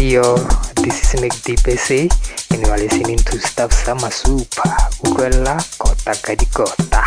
yo, this is Nick DPC and you are listening to Stuff Sama Super Ukwela Kota Kadi Kota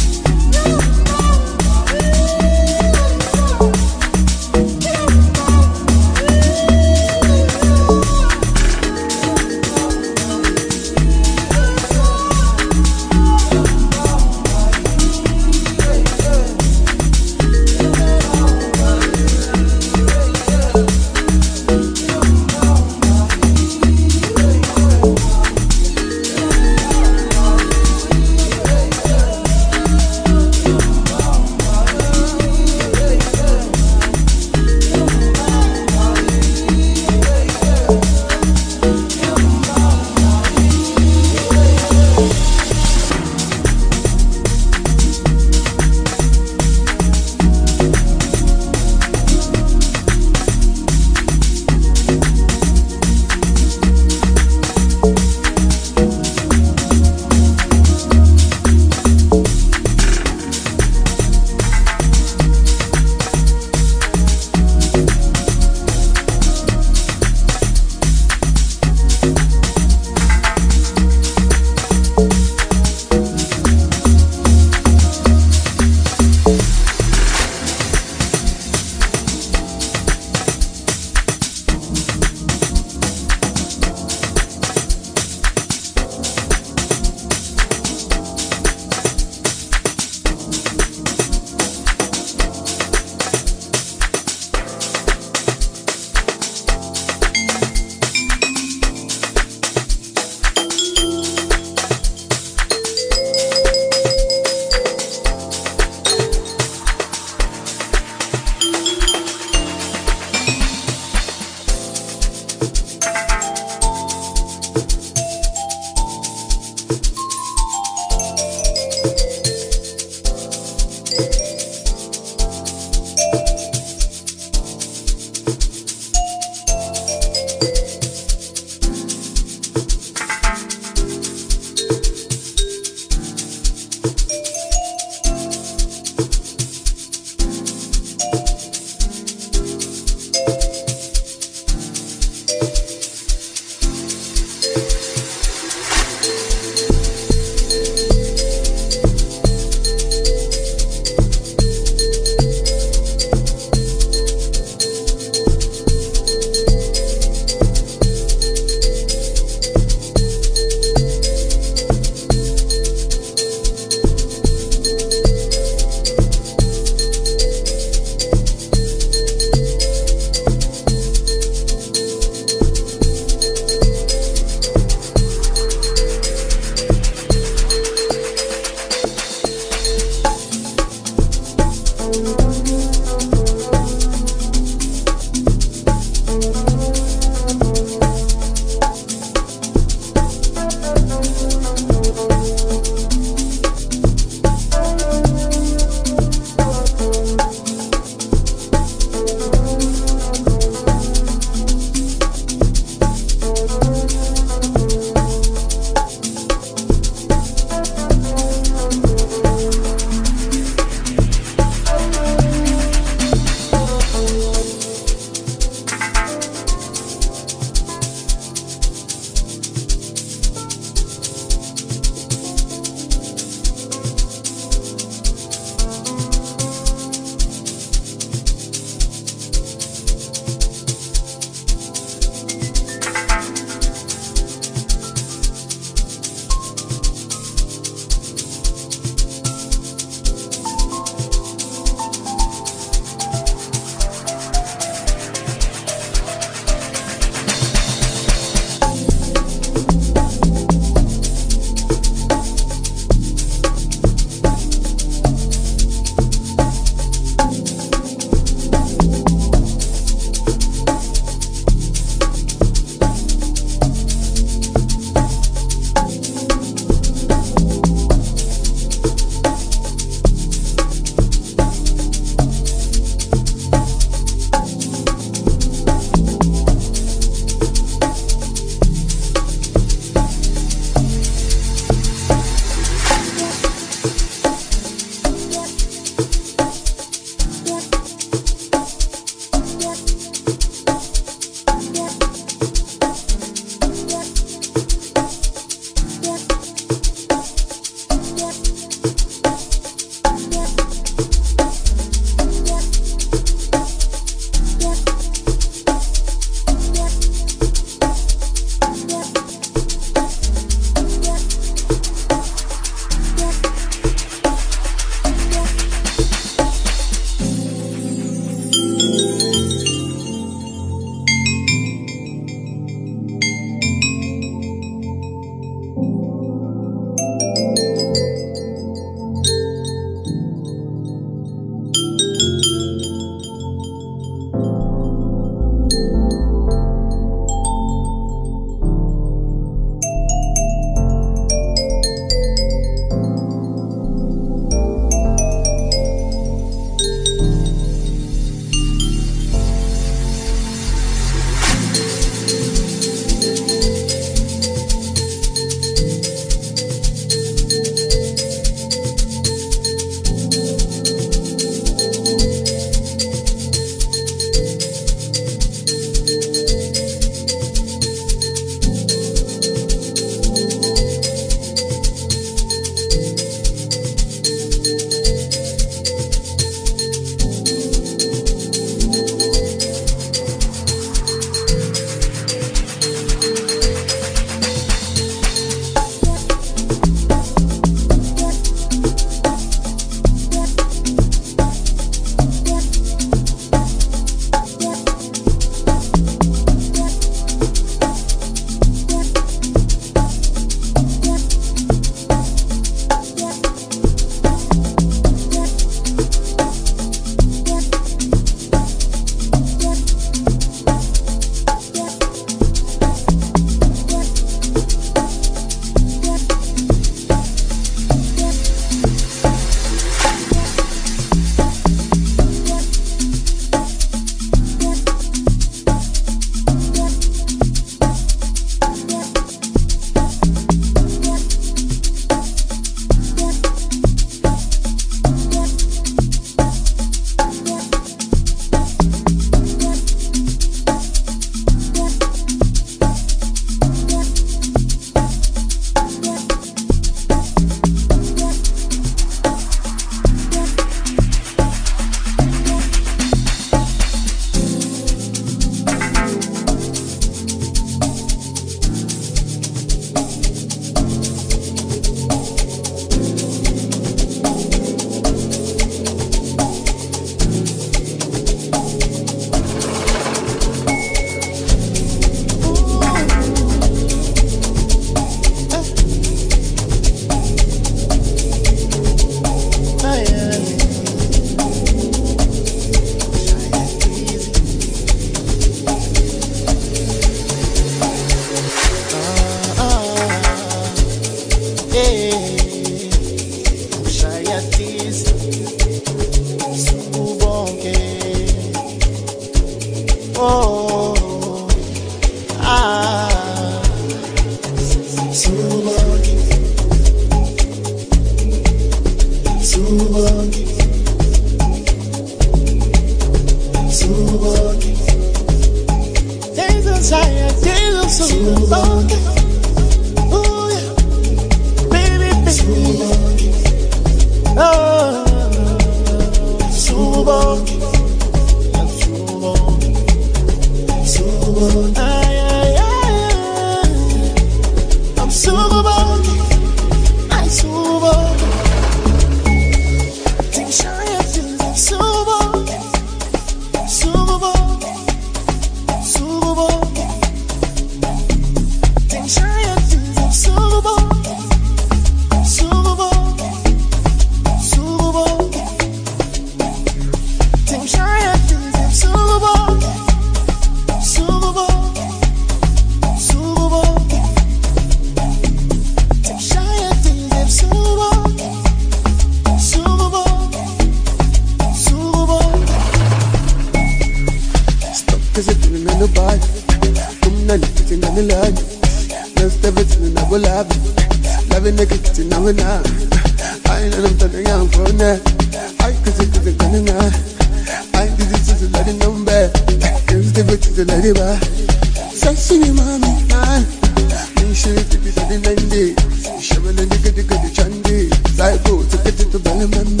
cool, took it to the wrong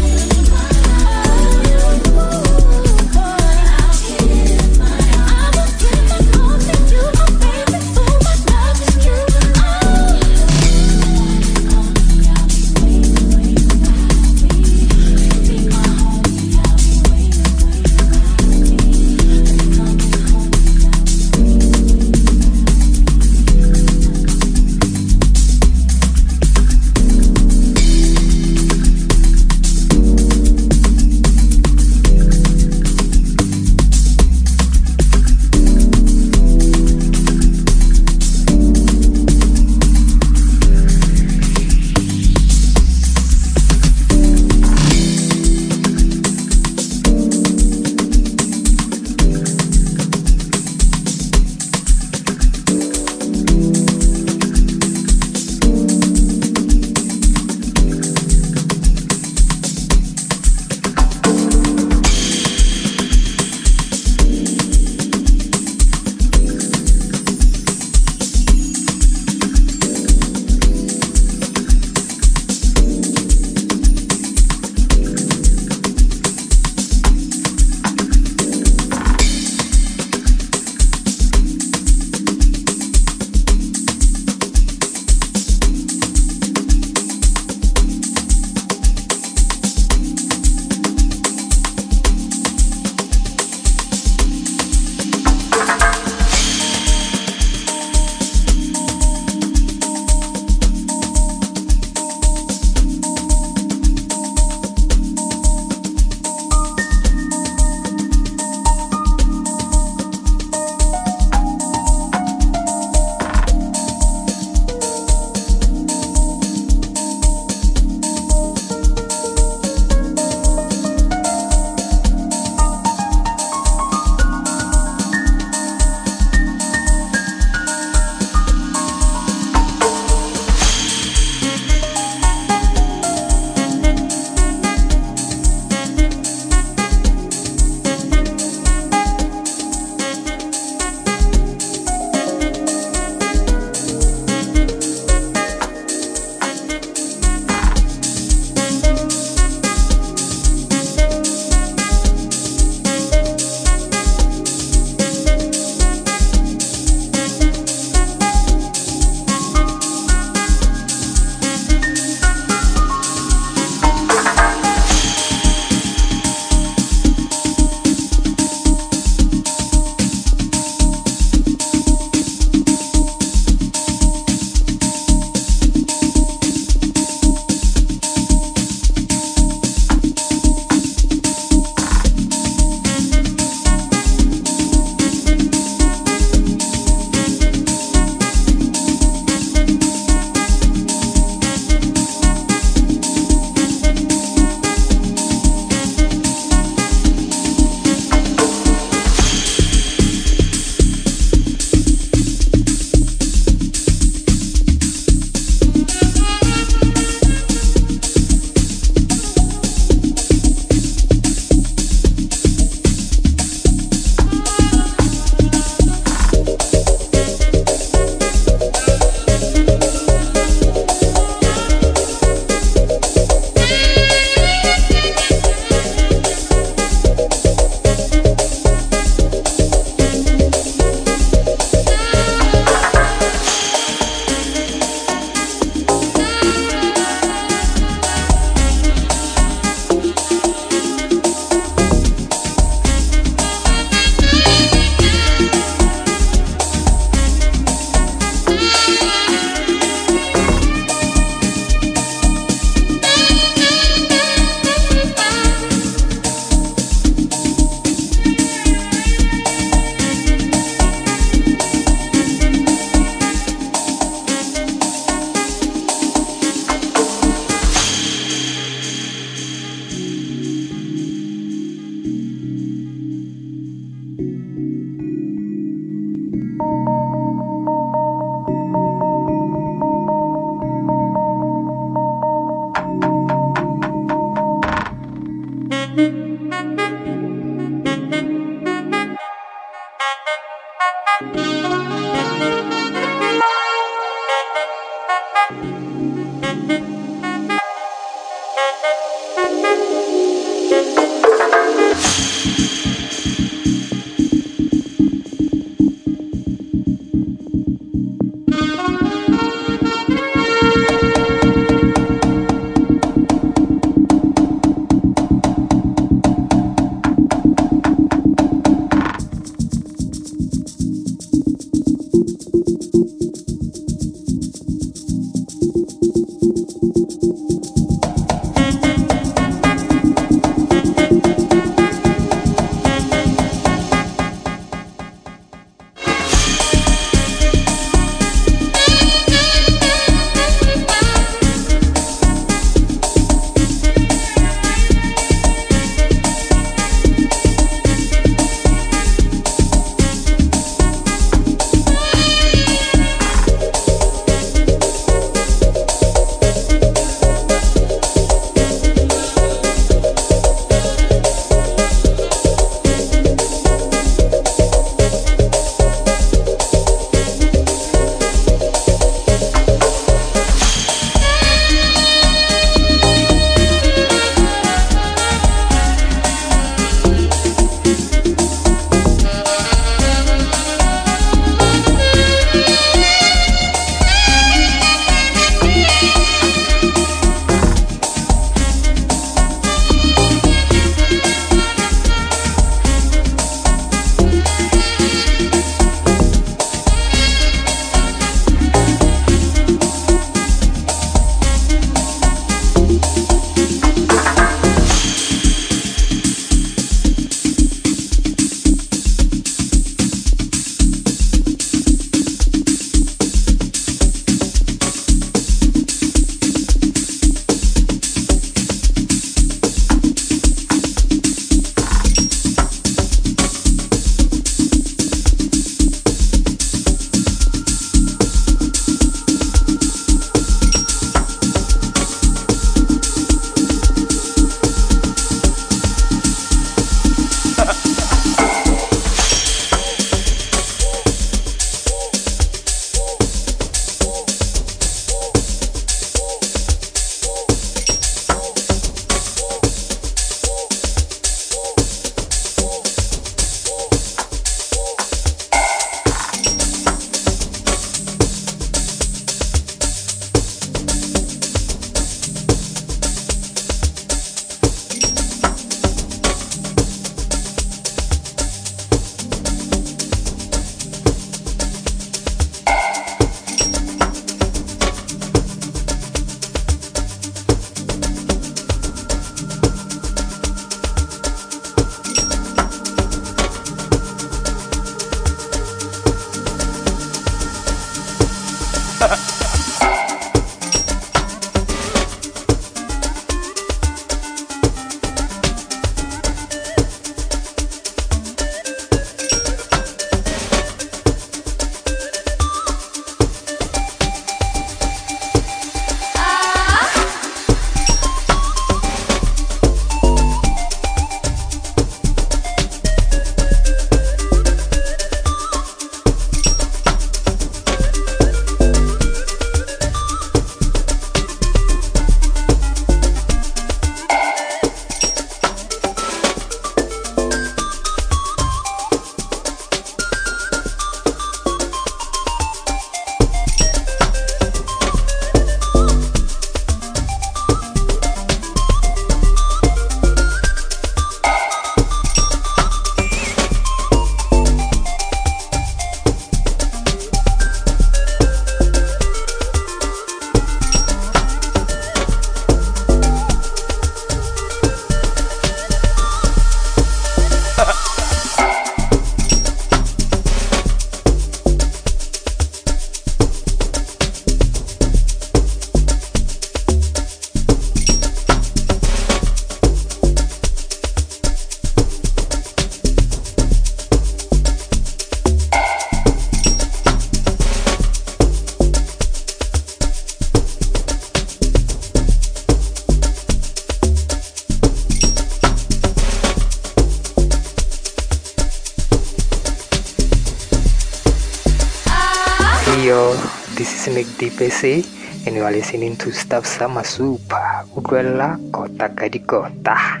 Yo, this is Nick DPC and you are listening to Stuff Sama Super. Ukwela kota kadi kota.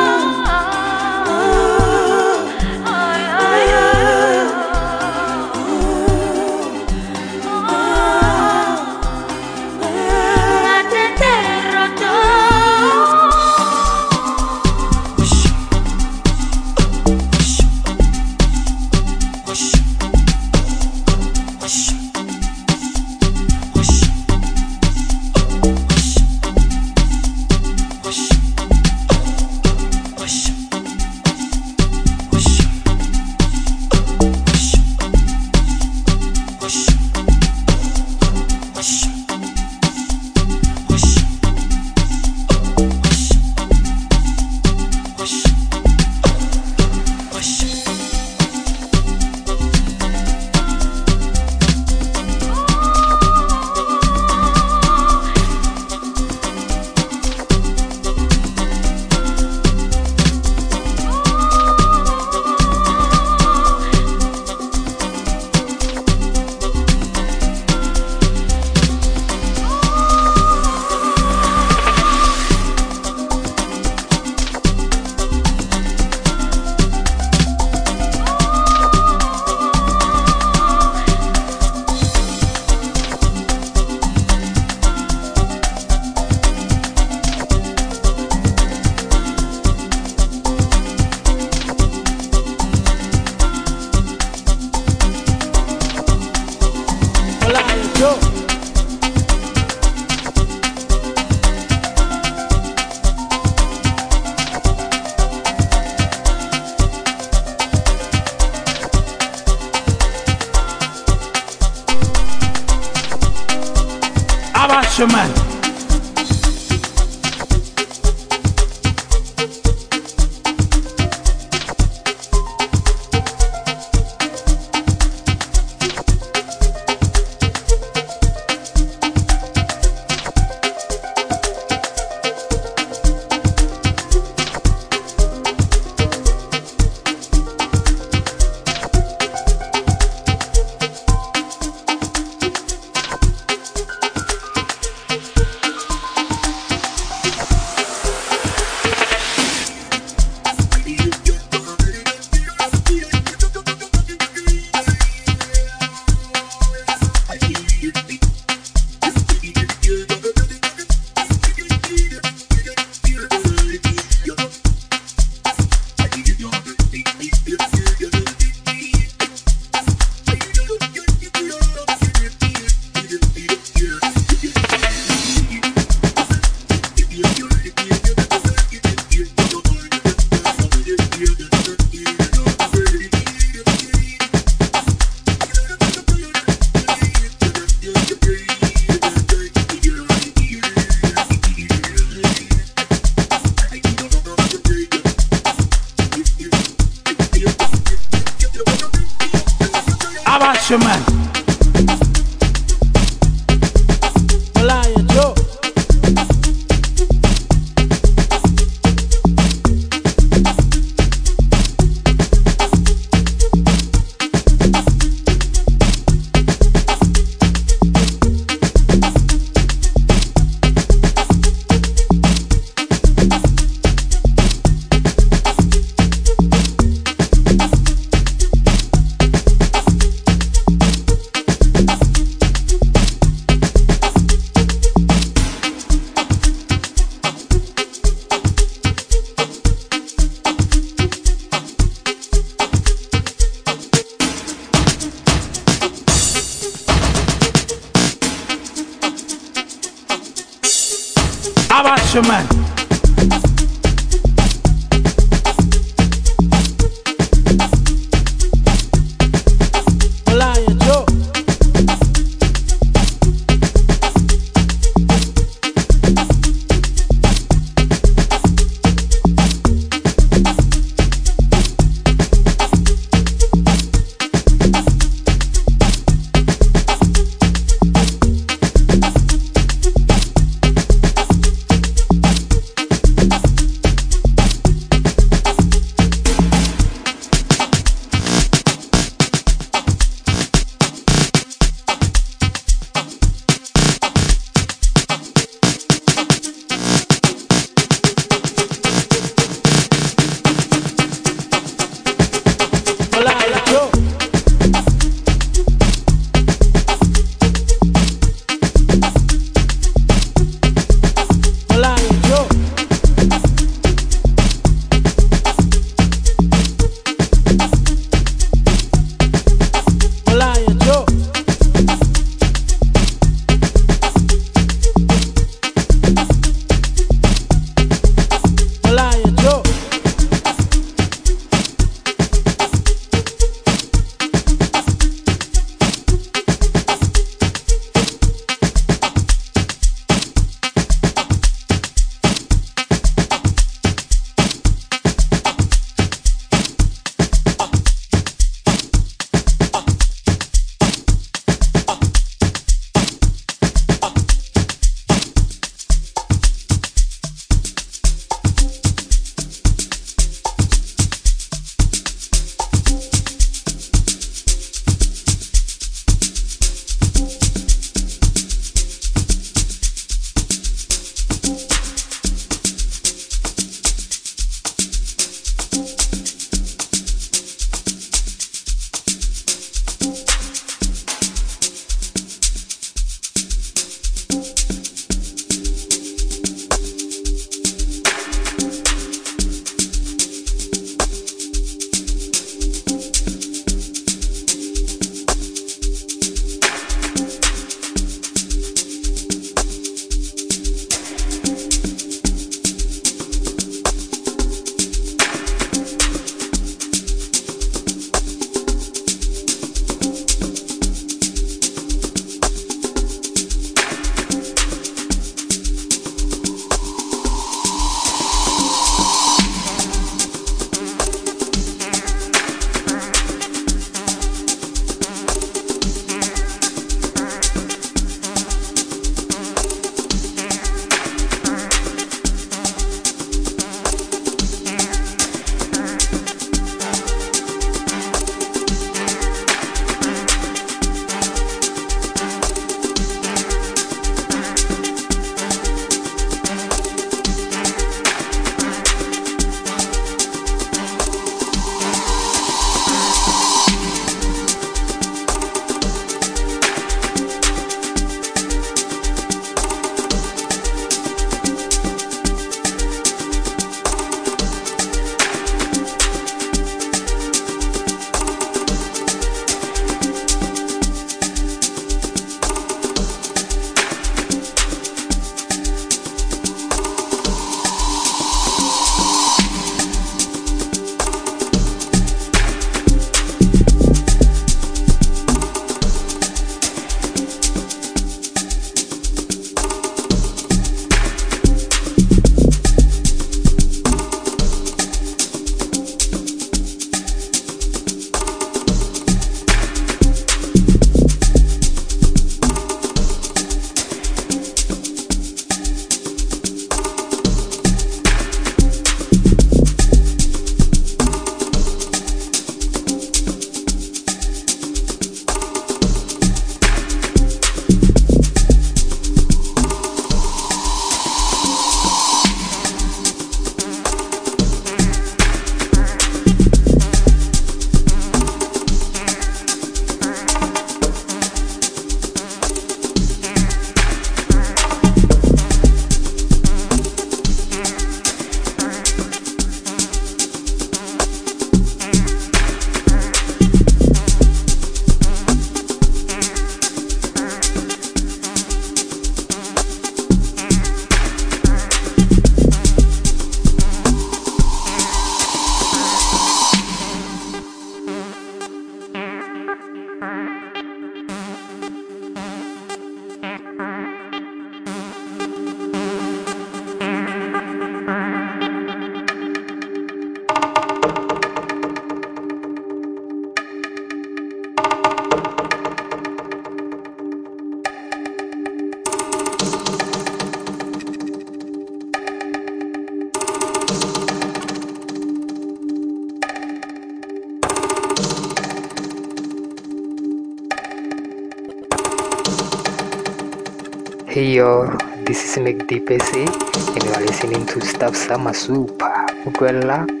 Hey yo, this is Nick DPC and you are listening Stuff Sama Super. Ukwela kota